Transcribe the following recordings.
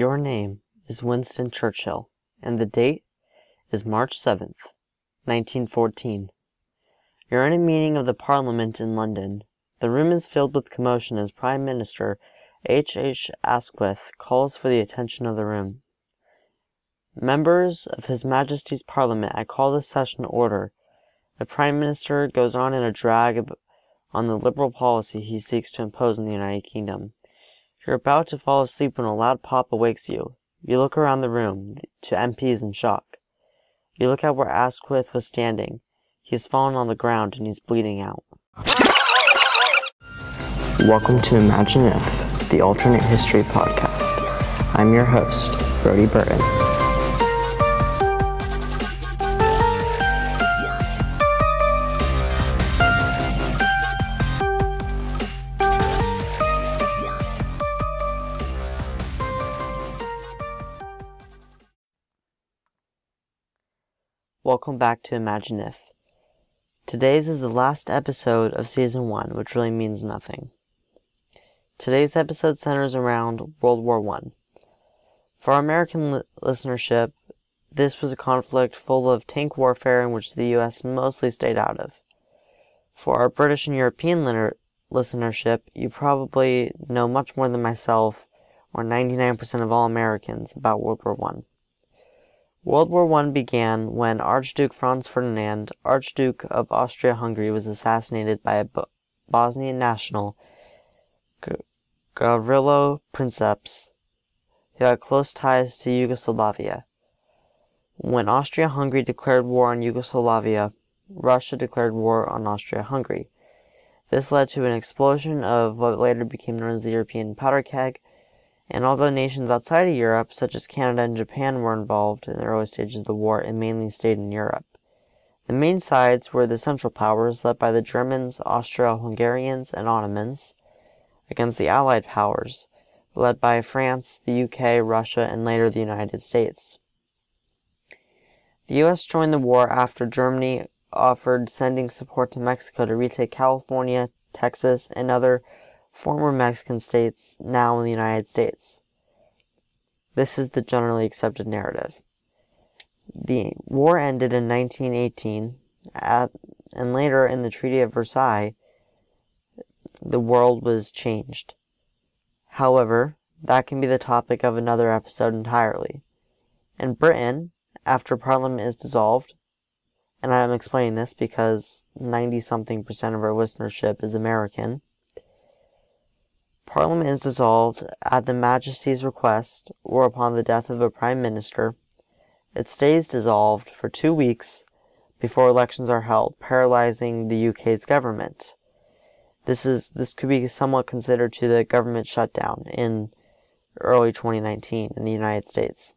Your name is Winston Churchill, and the date is March 7th, 1914. You're in a meeting of the Parliament in London. The room is filled with commotion as Prime Minister H. H. Asquith calls for the attention of the room. Members of His Majesty's Parliament, I call this session to order. The Prime Minister goes on in a drag on the liberal policy he seeks to impose in the United Kingdom. You're about to fall asleep when a loud pop awakes you. You look around the room, to MPs in shock. You look at where Asquith was standing. He's fallen on the ground and he's bleeding out. Welcome to Imagine If, the alternate history podcast. I'm your host, Brody Burton. Welcome back to Imagine If. Today's is the last episode of season one, which really means nothing. Today's episode centers around World War One. For our American li- listenership, this was a conflict full of tank warfare in which the U.S. mostly stayed out of. For our British and European listenership, you probably know much more than myself, or 99% of all Americans, about World War One. World War I began when Archduke Franz Ferdinand, Archduke of Austria-Hungary, was assassinated by a Bo- Bosnian national, G- Gavrilo Princips, who had close ties to Yugoslavia. When Austria-Hungary declared war on Yugoslavia, Russia declared war on Austria-Hungary. This led to an explosion of what later became known as the European powder keg, and although nations outside of Europe, such as Canada and Japan, were involved in the early stages of the war, it mainly stayed in Europe. The main sides were the Central Powers, led by the Germans, Austro-Hungarians, and Ottomans, against the Allied Powers, led by France, the UK, Russia, and later the United States. The U.S. joined the war after Germany offered sending support to Mexico to retake California, Texas, and other former Mexican states now in the United States. This is the generally accepted narrative. The war ended in 1918, at, and later in the Treaty of Versailles, the world was changed. However, that can be the topic of another episode entirely. In Britain, after Parliament is dissolved, and I'm explaining this because 90 something percent of our listenership is American, Parliament is dissolved at the Majesty's request or upon the death of a Prime Minister. It stays dissolved for two weeks before elections are held, paralyzing the UK's government. This is this could be somewhat considered to the government shutdown in early 2019 in the United States.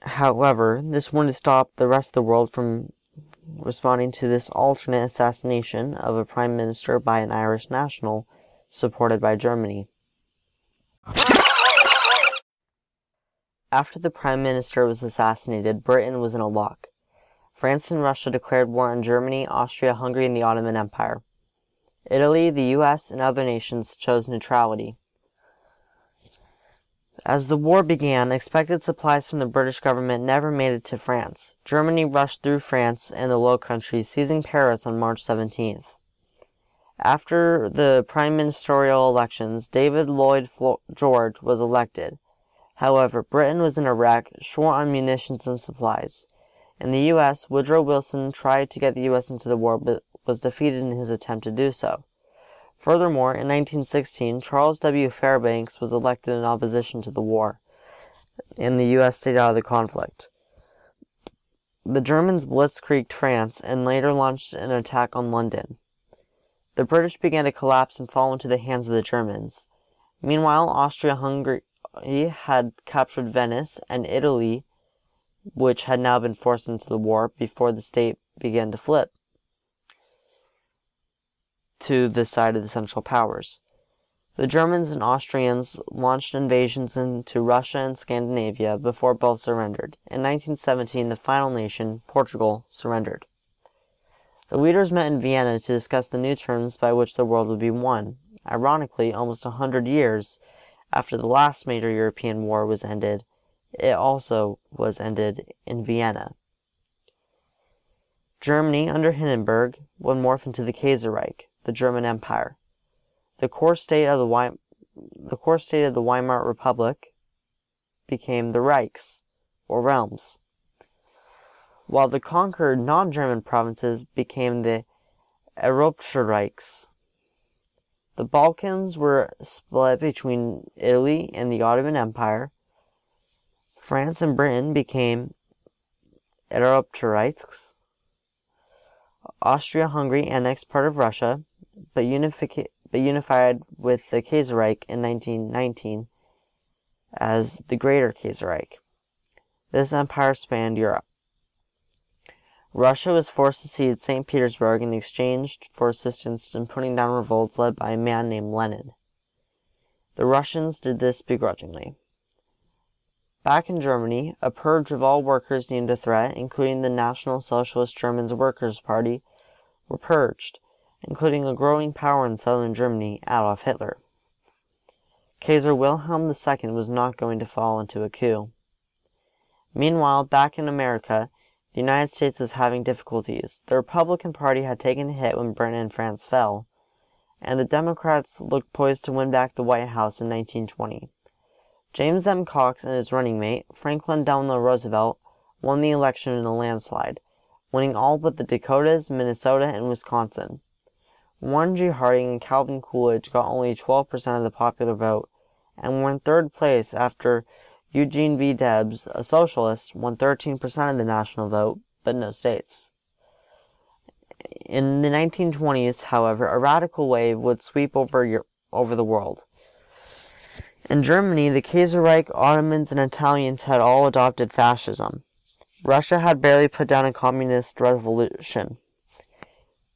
However, this wouldn't stop the rest of the world from responding to this alternate assassination of a prime minister by an Irish national supported by Germany. After the prime minister was assassinated, Britain was in a lock. France and Russia declared war on Germany, Austria, Hungary, and the Ottoman Empire. Italy, the US, and other nations chose neutrality. As the war began, expected supplies from the British government never made it to France. Germany rushed through France and the Low Countries, seizing Paris on March 17th. After the prime ministerial elections, David Lloyd George was elected. However, Britain was in a wreck, short on munitions and supplies. In the U.S., Woodrow Wilson tried to get the U.S. into the war, but was defeated in his attempt to do so. Furthermore, in 1916, Charles W. Fairbanks was elected in opposition to the war, and the U.S. stayed out of the conflict. The Germans blitzkrieged France and later launched an attack on London. The British began to collapse and fall into the hands of the Germans. Meanwhile, Austria-Hungary had captured Venice and Italy, which had now been forced into the war before the state began to flip to the side of the Central Powers. The Germans and Austrians launched invasions into Russia and Scandinavia before both surrendered. In 1917, the final nation, Portugal, surrendered. The leaders met in Vienna to discuss the new terms by which the world would be won. Ironically, almost a hundred years after the last major European war was ended, it also was ended in Vienna. Germany under Hindenburg would morph into the Kaiserreich, the German Empire. The core state of the, Weim- the core state of the Weimar Republic became the Reichs, or realms, while the conquered non-German provinces became the Reichs. The Balkans were split between Italy and the Ottoman Empire. France and Britain became Eroptereichs. Austria-Hungary annexed part of Russia, but, but unified with the Kaiserreich in 1919 as the Greater Kaiserreich. This empire spanned Europe. Russia was forced to cede St. Petersburg in exchange for assistance in putting down revolts led by a man named Lenin. The Russians did this begrudgingly. Back in Germany, a purge of all workers deemed a threat, including the National Socialist Germans Workers' Party, were purged, including a growing power in southern Germany, Adolf Hitler. Kaiser Wilhelm II was not going to fall into a coup. Meanwhile, back in America, the United States was having difficulties. The Republican Party had taken a hit when Britain and France fell, and the Democrats looked poised to win back the White House in 1920. James M. Cox and his running mate, Franklin Delano Roosevelt, won the election in a landslide, winning all but the Dakotas, Minnesota, and Wisconsin. Warren G. Harding and Calvin Coolidge got only 12% of the popular vote and were in third place after Eugene V. Debs, a socialist, won 13% of the national vote, but no states. In the 1920s, however, a radical wave would sweep over, over the world. In Germany, the Kaiserreich, Ottomans, and Italians had all adopted fascism. Russia had barely put down a communist revolution.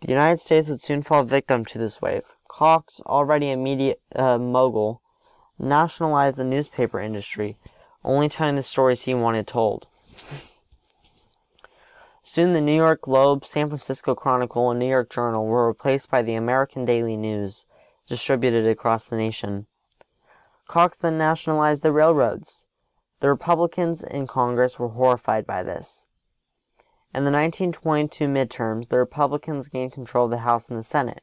The United States would soon fall victim to this wave. Cox, already a media uh, mogul, nationalized the newspaper industry, only telling the stories he wanted told. Soon the New York Globe, San Francisco Chronicle, and New York Journal were replaced by the American Daily News, distributed across the nation. Cox then nationalized the railroads. The Republicans in Congress were horrified by this. In the 1922 midterms, the Republicans gained control of the House and the Senate.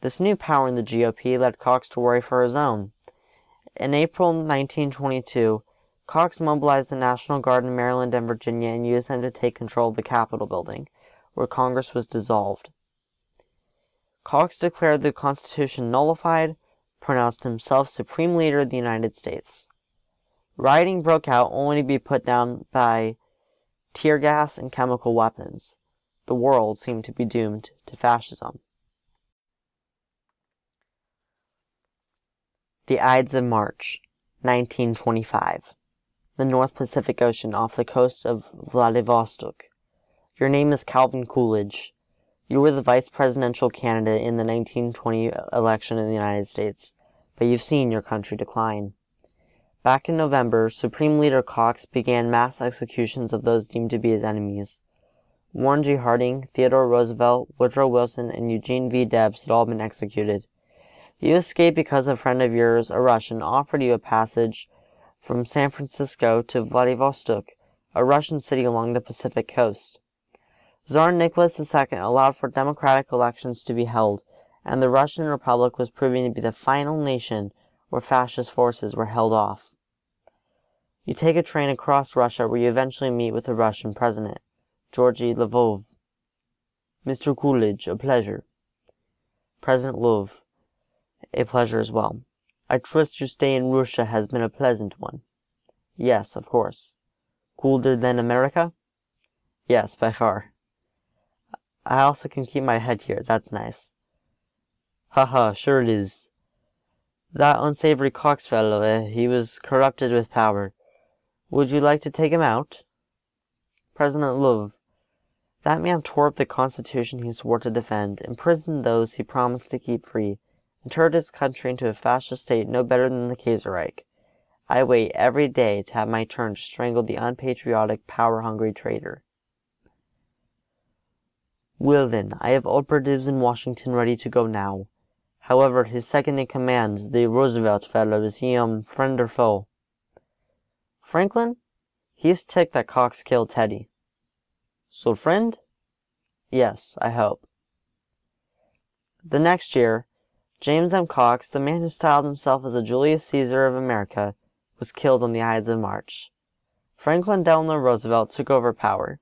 This new power in the GOP led Cox to worry for his own. In April 1922, Cox mobilized the National Guard in Maryland and Virginia and used them to take control of the Capitol building, where Congress was dissolved. Cox declared the Constitution nullified, pronounced himself Supreme Leader of the United States. Rioting broke out only to be put down by tear gas and chemical weapons. The world seemed to be doomed to fascism. The Ides of March, 1925 the North Pacific Ocean off the coast of Vladivostok. Your name is Calvin Coolidge. You were the vice presidential candidate in the 1920 election in the United States, but you've seen your country decline. Back in November, Supreme Leader Cox began mass executions of those deemed to be his enemies. Warren G. Harding, Theodore Roosevelt, Woodrow Wilson, and Eugene V. Debs had all been executed. You escaped because a friend of yours, a Russian, offered you a passage from San Francisco to Vladivostok, a Russian city along the Pacific coast. Tsar Nicholas II allowed for democratic elections to be held, and the Russian Republic was proving to be the final nation where fascist forces were held off. You take a train across Russia where you eventually meet with the Russian president, Georgy Lvov. Mr. Coolidge, a pleasure. President Lvov, a pleasure as well. I trust your stay in Russia has been a pleasant one. Yes, of course. Colder than America? Yes, by far. I also can keep my head here, that's nice. Haha, sure it is. That unsavory Cox fellow, eh, he was corrupted with power. Would you like to take him out? President Lvov. That man tore up the Constitution he swore to defend, imprisoned those he promised to keep free, and turned his country into a fascist state no better than the Kaiserreich. I wait every day to have my turn to strangle the unpatriotic, power-hungry traitor. Well then, I have operatives in Washington ready to go now. However, his second in command, the Roosevelt fellow, is he um friend or foe? Franklin? He's ticked that Cox killed Teddy. So friend? Yes, I hope. The next year, James M. Cox, the man who styled himself as a Julius Caesar of America, was killed on the Ides of March. Franklin Delano Roosevelt took over power.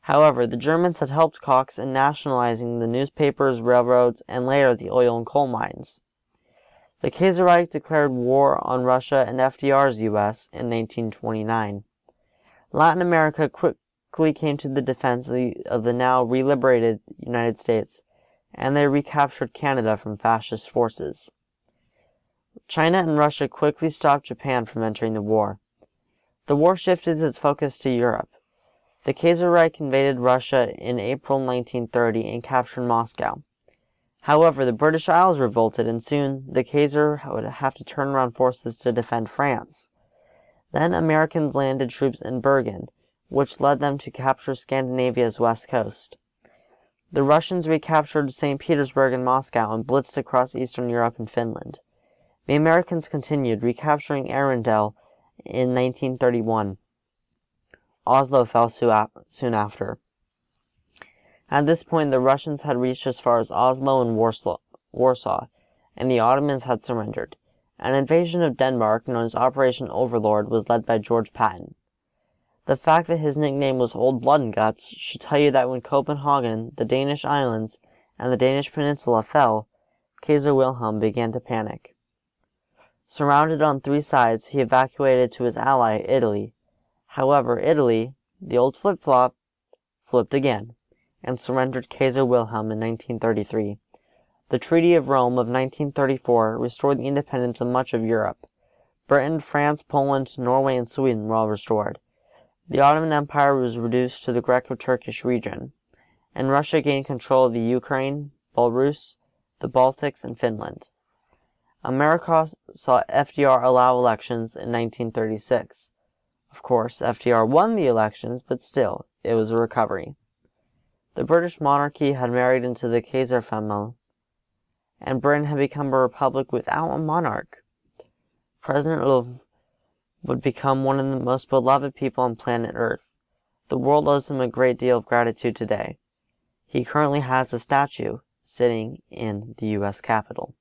However, the Germans had helped Cox in nationalizing the newspapers, railroads, and later the oil and coal mines. The Kaiserreich declared war on Russia and FDR's U.S. in 1929. Latin America quickly came to the defense of the, of the now reliberated United States, and they recaptured Canada from fascist forces. China and Russia quickly stopped Japan from entering the war. The war shifted its focus to Europe. The Kaiserreich invaded Russia in April 1930 and captured Moscow. However, the British Isles revolted, and soon the Kaiser would have to turn around forces to defend France. Then Americans landed troops in Bergen, which led them to capture Scandinavia's west coast. The Russians recaptured St. Petersburg and Moscow and blitzed across Eastern Europe and Finland. The Americans continued, recapturing Arendal in 1931. Oslo fell soon after. At this point, the Russians had reached as far as Oslo and Warsaw, and the Ottomans had surrendered. An invasion of Denmark, known as Operation Overlord, was led by George Patton. The fact that his nickname was Old Blood and Guts should tell you that when Copenhagen, the Danish islands, and the Danish peninsula fell, Kaiser Wilhelm began to panic. Surrounded on three sides, he evacuated to his ally, Italy, However, Italy, the old flip-flop, flipped again, and surrendered Kaiser Wilhelm in 1933. The Treaty of Rome of 1934 restored the independence of much of Europe. Britain, France, Poland, Norway, and Sweden were all restored. The Ottoman Empire was reduced to the Greco-Turkish region, and Russia gained control of the Ukraine, Belarus, the Baltics, and Finland. America saw FDR allow elections in 1936. Of course, FDR won the elections, but still, it was a recovery. The British monarchy had married into the Kaiserfamilie, and Britain had become a republic without a monarch. President Lvov would become one of the most beloved people on planet Earth. The world owes him a great deal of gratitude today. He currently has a statue sitting in the U.S. Capitol.